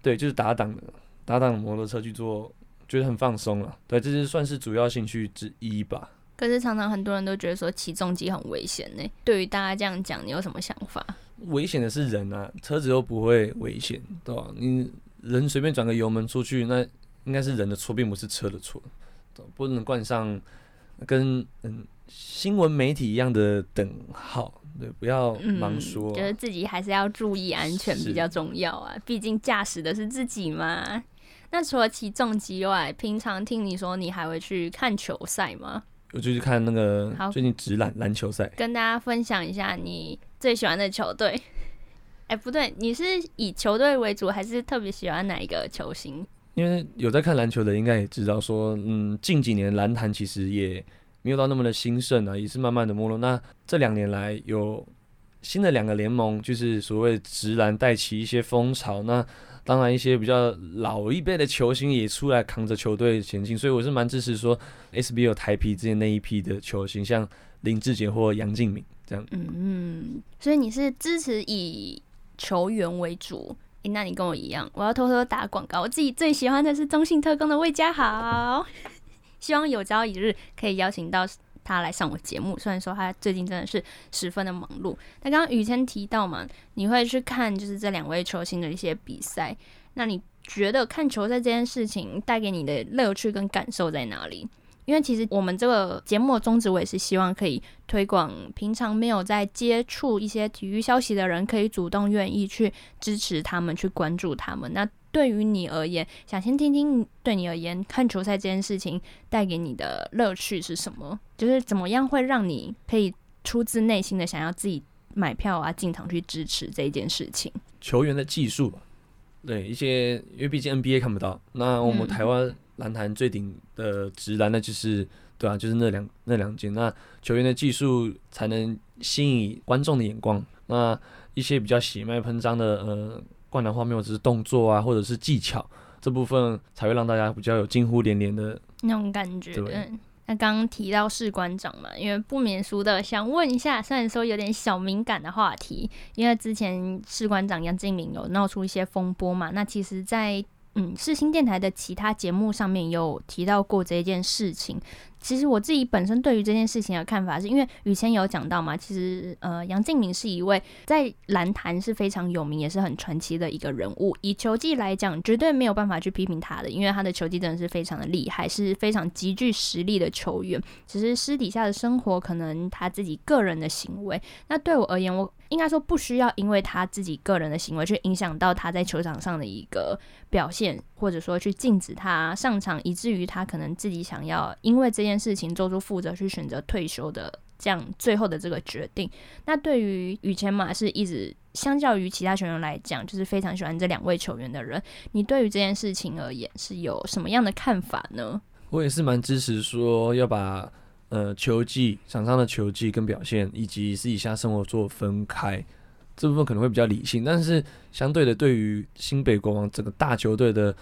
Speaker 3: 对，就是打档的打档摩托车去做，觉得很放松了。对，这是算是主要兴趣之一吧。
Speaker 2: 可是常常很多人都觉得说起重机很危险呢。对于大家这样讲，你有什么想法？
Speaker 3: 危险的是人啊，车子又不会危险，对吧？你人随便转个油门出去，那应该是人的错，并不是车的错，不能冠上跟嗯新闻媒体一样的等号，对，不要盲
Speaker 2: 说。就是、自己还是要注意安全比较重要啊，毕竟驾驶的是自己嘛。那除了骑重机外，平常听你说你还会去看球赛吗？
Speaker 3: 我就去看那个最近直篮篮球赛，
Speaker 2: 跟大家分享一下你最喜欢的球队。哎，不对，你是以球队为主，还是特别喜欢哪一个球星？
Speaker 3: 因为有在看篮球的，应该也知道说，嗯，近几年篮坛其实也没有到那么的兴盛啊，也是慢慢的没落。那这两年来有新的两个联盟，就是所谓直篮带起一些风潮。那当然，一些比较老一辈的球星也出来扛着球队前进，所以我是蛮支持说 SBL 台啤之前那一批的球星，像林志杰或杨敬敏这样。
Speaker 2: 嗯嗯，所以你是支持以球员为主？那你跟我一样，我要偷偷打广告，我自己最喜欢的是中信特工的魏家豪。(laughs) 希望有朝一日可以邀请到他来上我节目。虽然说他最近真的是十分的忙碌。那刚刚雨谦提到嘛，你会去看就是这两位球星的一些比赛，那你觉得看球赛这件事情带给你的乐趣跟感受在哪里？因为其实我们这个节目的宗旨，我也是希望可以推广平常没有在接触一些体育消息的人，可以主动愿意去支持他们，去关注他们。那对于你而言，想先听听对你而言看球赛这件事情带给你的乐趣是什么？就是怎么样会让你可以出自内心的想要自己买票啊，进场去支持这一件事情？
Speaker 3: 球员的技术，对一些，因为毕竟 NBA 看不到，那我们台湾。篮坛最顶的直男，那就是对啊，就是那两那两件。那球员的技术才能吸引观众的眼光。那一些比较血脉喷张的呃灌篮画面，或者是动作啊，或者是技巧这部分，才会让大家比较有惊呼连连的
Speaker 2: 那种感觉。
Speaker 3: 对。
Speaker 2: 嗯，那刚刚提到士官长嘛，因为不免俗的想问一下，虽然说有点小敏感的话题，因为之前士官长杨敬明有闹出一些风波嘛，那其实，在嗯，世新电台的其他节目上面有提到过这件事情。其实我自己本身对于这件事情的看法，是因为雨前有讲到嘛，其实呃，杨敬敏是一位在篮坛是非常有名，也是很传奇的一个人物。以球技来讲，绝对没有办法去批评他的，因为他的球技真的是非常的厉害，是非常极具实力的球员。只是私底下的生活，可能他自己个人的行为。那对我而言，我应该说不需要因为他自己个人的行为去影响到他在球场上的一个表现，或者说去禁止他上场，以至于他可能自己想要因为这件。事情做出负责去选择退休的这样最后的这个决定，那对于宇谦嘛，是一直相较于其他球员来讲，就是非常喜欢这两位球员的人。你对于这件事情而言是有什么样的看法呢？
Speaker 3: 我也是蛮支持说要把呃球技场上的球技跟表现，以及私底下生活做分开，这部分可能会比较理性。但是相对的，对于新北国王整个大球队的。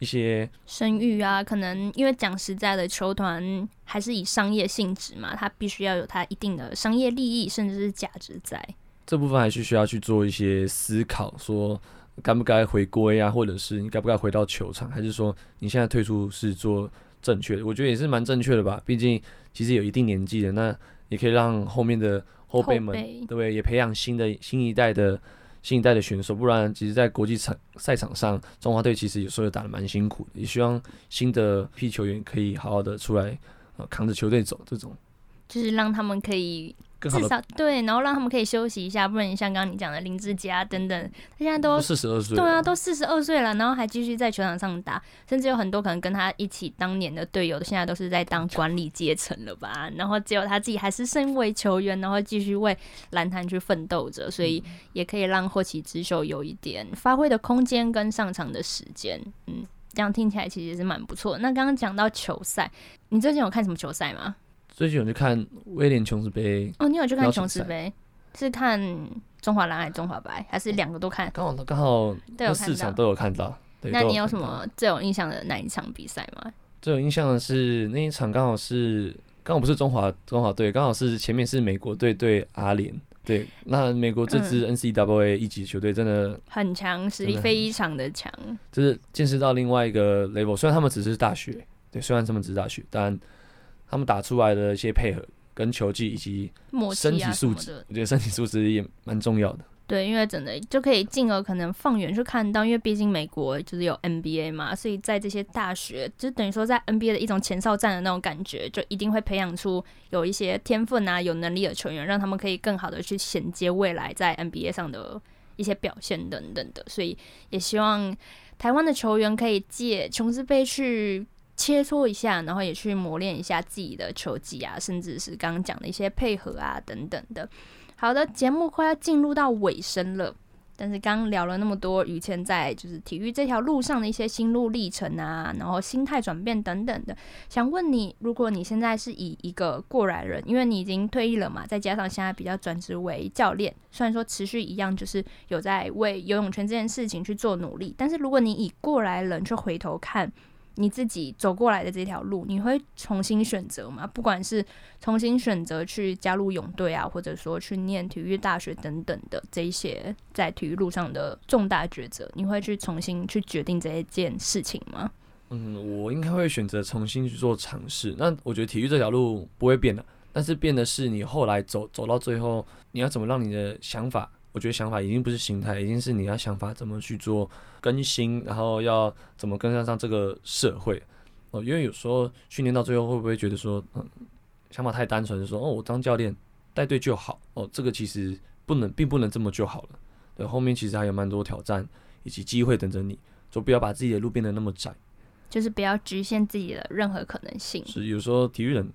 Speaker 3: 一些
Speaker 2: 声誉啊，可能因为讲实在的，球团还是以商业性质嘛，它必须要有它一定的商业利益，甚至是价值在。
Speaker 3: 这部分还是需要去做一些思考，说该不该回归啊，或者是你该不该回到球场，还是说你现在退出是做正确的？我觉得也是蛮正确的吧，毕竟其实有一定年纪的，那也可以让后面的后辈们，对不对？也培养新的新一代的。新一代的选手，不然其实，在国际场赛场上，中华队其实有时候也打得蛮辛苦的。也希望新的批球员可以好好的出来，呃，扛着球队走。这种
Speaker 2: 就是让他们可以。至少对，然后让他们可以休息一下，不然像刚刚你讲的林志杰等等，他现在都
Speaker 3: 四十二岁，
Speaker 2: 对啊，都四十二岁了，然后还继续在球场上打，甚至有很多可能跟他一起当年的队友，现在都是在当管理阶层了吧？(laughs) 然后只有他自己还是身为球员，然后继续为篮坛去奋斗着，所以也可以让霍奇之秀有一点发挥的空间跟上场的时间。嗯，这样听起来其实是蛮不错。那刚刚讲到球赛，你最近有看什么球赛吗？
Speaker 3: 最近有去看威廉琼斯杯
Speaker 2: 哦，你有去看琼斯杯？是看中华蓝还是中华白，还是两个都看？
Speaker 3: 刚好刚好都四场都有看到。
Speaker 2: 那你有什么最有印象的哪一场比赛吗？
Speaker 3: 最有印象的是那一场，刚好是刚好不是中华中华队，刚好是前面是美国队对阿联。对，那美国这支 N C W A 一级球队真的、嗯、
Speaker 2: 很强，实力非常的强，
Speaker 3: 就是见识到另外一个 level。虽然他们只是大学，对，虽然他们只是大学，但。他们打出来的一些配合跟球技以及身体素质，我觉得身体素质也蛮重要的。
Speaker 2: 对，因为真的就可以进而可能放远去看到，因为毕竟美国就是有 NBA 嘛，所以在这些大学就等于说在 NBA 的一种前哨战的那种感觉，就一定会培养出有一些天分啊、有能力的球员，让他们可以更好的去衔接未来在 NBA 上的一些表现等等的。所以也希望台湾的球员可以借琼斯杯去。切磋一下，然后也去磨练一下自己的球技啊，甚至是刚刚讲的一些配合啊等等的。好的，节目快要进入到尾声了，但是刚聊了那么多，宇谦在就是体育这条路上的一些心路历程啊，然后心态转变等等的，想问你，如果你现在是以一个过来人，因为你已经退役了嘛，再加上现在比较转职为教练，虽然说持续一样就是有在为游泳圈这件事情去做努力，但是如果你以过来人去回头看。你自己走过来的这条路，你会重新选择吗？不管是重新选择去加入泳队啊，或者说去念体育大学等等的这一些在体育路上的重大抉择，你会去重新去决定这一件事情吗？
Speaker 3: 嗯，我应该会选择重新去做尝试。那我觉得体育这条路不会变的，但是变的是你后来走走到最后，你要怎么让你的想法？我觉得想法已经不是心态，已经是你要想法怎么去做更新，然后要怎么跟上上这个社会。哦，因为有时候训练到最后会不会觉得说，嗯，想法太单纯，说哦，我当教练带队就好。哦，这个其实不能，并不能这么就好了。对，后面其实还有蛮多挑战以及机会等着你，就不要把自己的路变得那么窄，
Speaker 2: 就是不要局限自己的任何可能性。
Speaker 3: 是，有时候体育人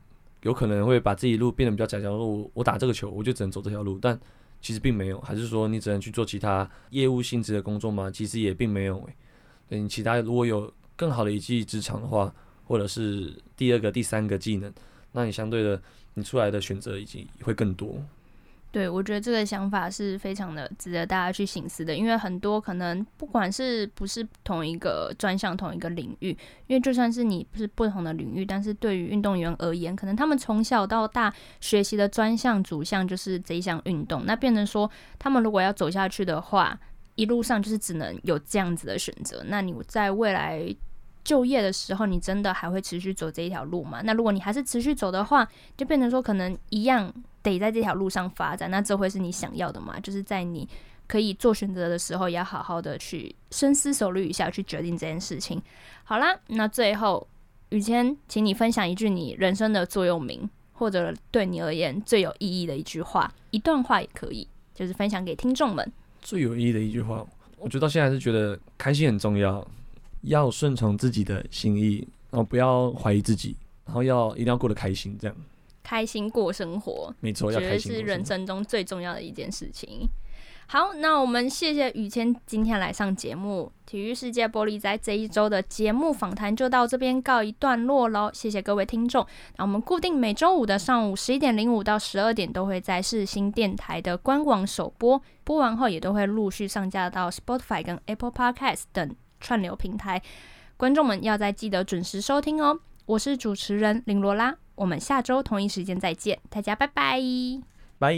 Speaker 3: 有可能会把自己路变得比较窄，假如说我我打这个球，我就只能走这条路，但其实并没有，还是说你只能去做其他业务性质的工作吗？其实也并没有诶。你其他如果有更好的一技之长的话。或者是第二个、第三个技能，那你相对的，你出来的选择已经会更多。
Speaker 2: 对，我觉得这个想法是非常的值得大家去醒思的，因为很多可能不管是不是同一个专项、同一个领域，因为就算是你不是不同的领域，但是对于运动员而言，可能他们从小到大学习的专项主项就是这一项运动，那变成说他们如果要走下去的话，一路上就是只能有这样子的选择。那你在未来。就业的时候，你真的还会持续走这一条路吗？那如果你还是持续走的话，就变成说可能一样得在这条路上发展。那这会是你想要的吗？就是在你可以做选择的时候，也要好好的去深思熟虑一下，去决定这件事情。好啦，那最后雨谦，请你分享一句你人生的座右铭，或者对你而言最有意义的一句话，一段话也可以，就是分享给听众们。
Speaker 3: 最有意义的一句话，我觉得到现在还是觉得开心很重要。要顺从自己的心意，然后不要怀疑自己，然后要一定要过得开心，这样
Speaker 2: 开心过生活，
Speaker 3: 没错，要开心，
Speaker 2: 是人生中最重要的一件事情。好，那我们谢谢宇谦今天来上节目，体育世界玻璃斋这一周的节目访谈就到这边告一段落喽。谢谢各位听众，那我们固定每周五的上午十一点零五到十二点都会在世新电台的官网首播，播完后也都会陆续上架到 Spotify 跟 Apple Podcast 等。串流平台，观众们要再记得准时收听哦。我是主持人林罗拉，我们下周同一时间再见，大家拜拜。
Speaker 3: 拜。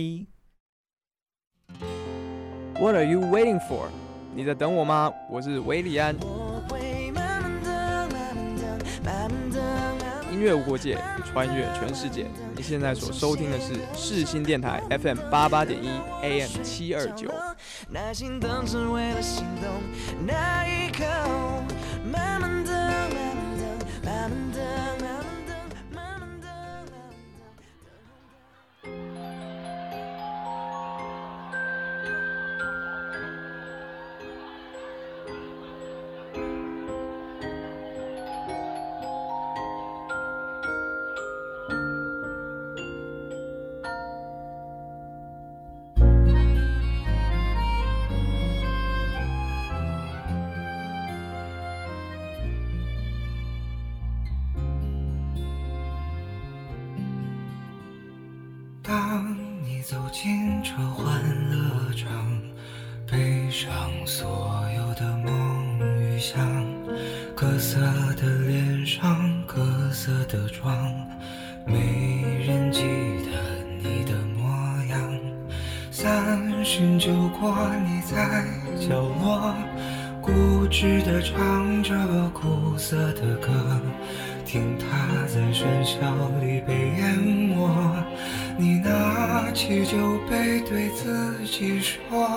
Speaker 5: What are you waiting for？你在等我吗？我是韦礼安。音越无国界，穿越全世界。你现在所收听的是世新电台 FM 八八点一 AM 七二九。
Speaker 6: 当各色的脸上，各色的妆，没人记得你的模样。三巡酒过，你在角落，固执地唱着苦涩的歌，听它在喧嚣里被淹没。你拿起酒杯，对自己说：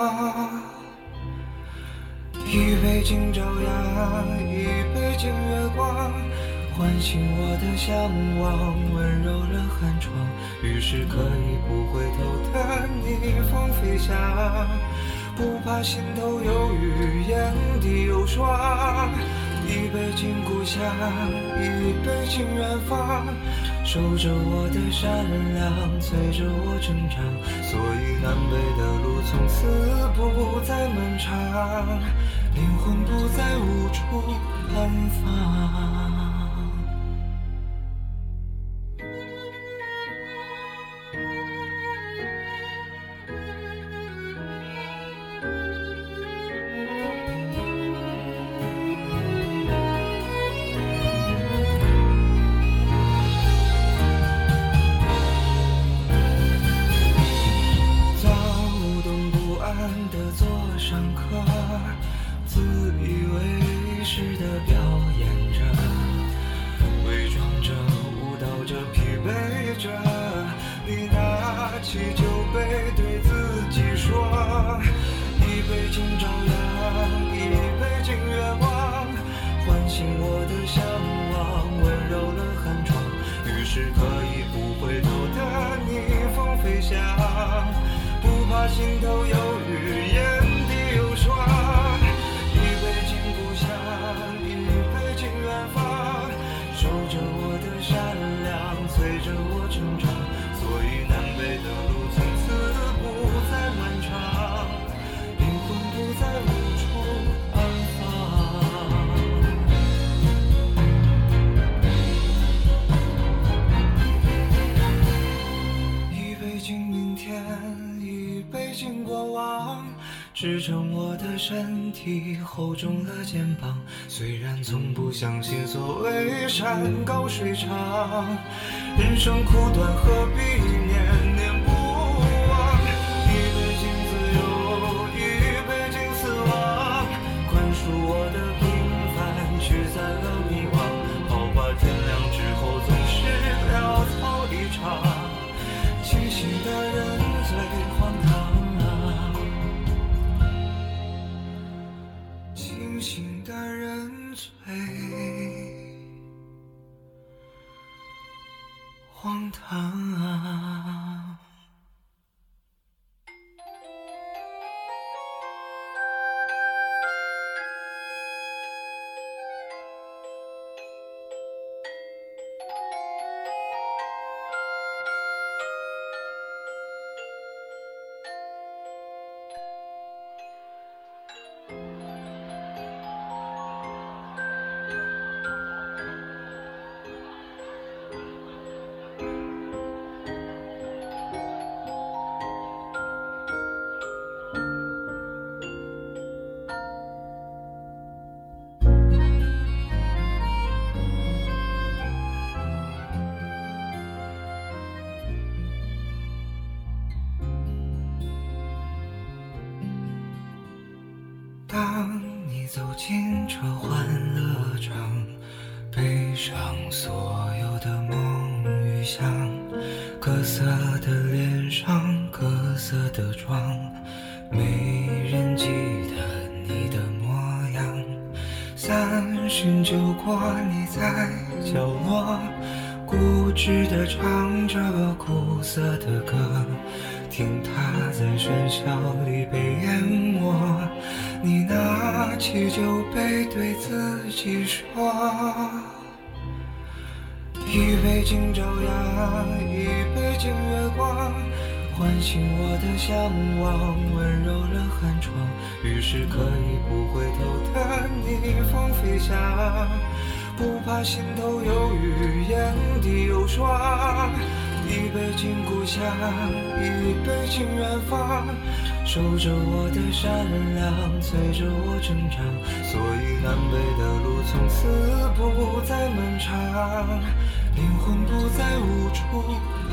Speaker 6: 一杯敬朝阳，一杯敬月光，唤醒我的向往，温柔了寒窗。于是可以不回头的逆风飞翔，不怕心头有雨，眼底有霜。一杯敬故乡，一杯敬远方。守着我的善良，催着我成长，所以南北的路从此不再漫长，灵魂不再无处安放。醒我的向往，温柔了寒窗，于是可以不回头的逆风飞翔，不怕心头有雨，眼已背尽过往支撑我的身体，厚重了肩膀。虽然从不相信所谓山高水长，人生苦短，何必念上一杯敬朝阳，一杯敬月光，唤醒我的向往，温柔了寒窗。于是可以不回头的逆风飞翔，不怕心头有雨，眼底有霜。一杯敬故乡，一杯敬远方。守着我的善良，催着我成长，所以南北的路从此不再漫长，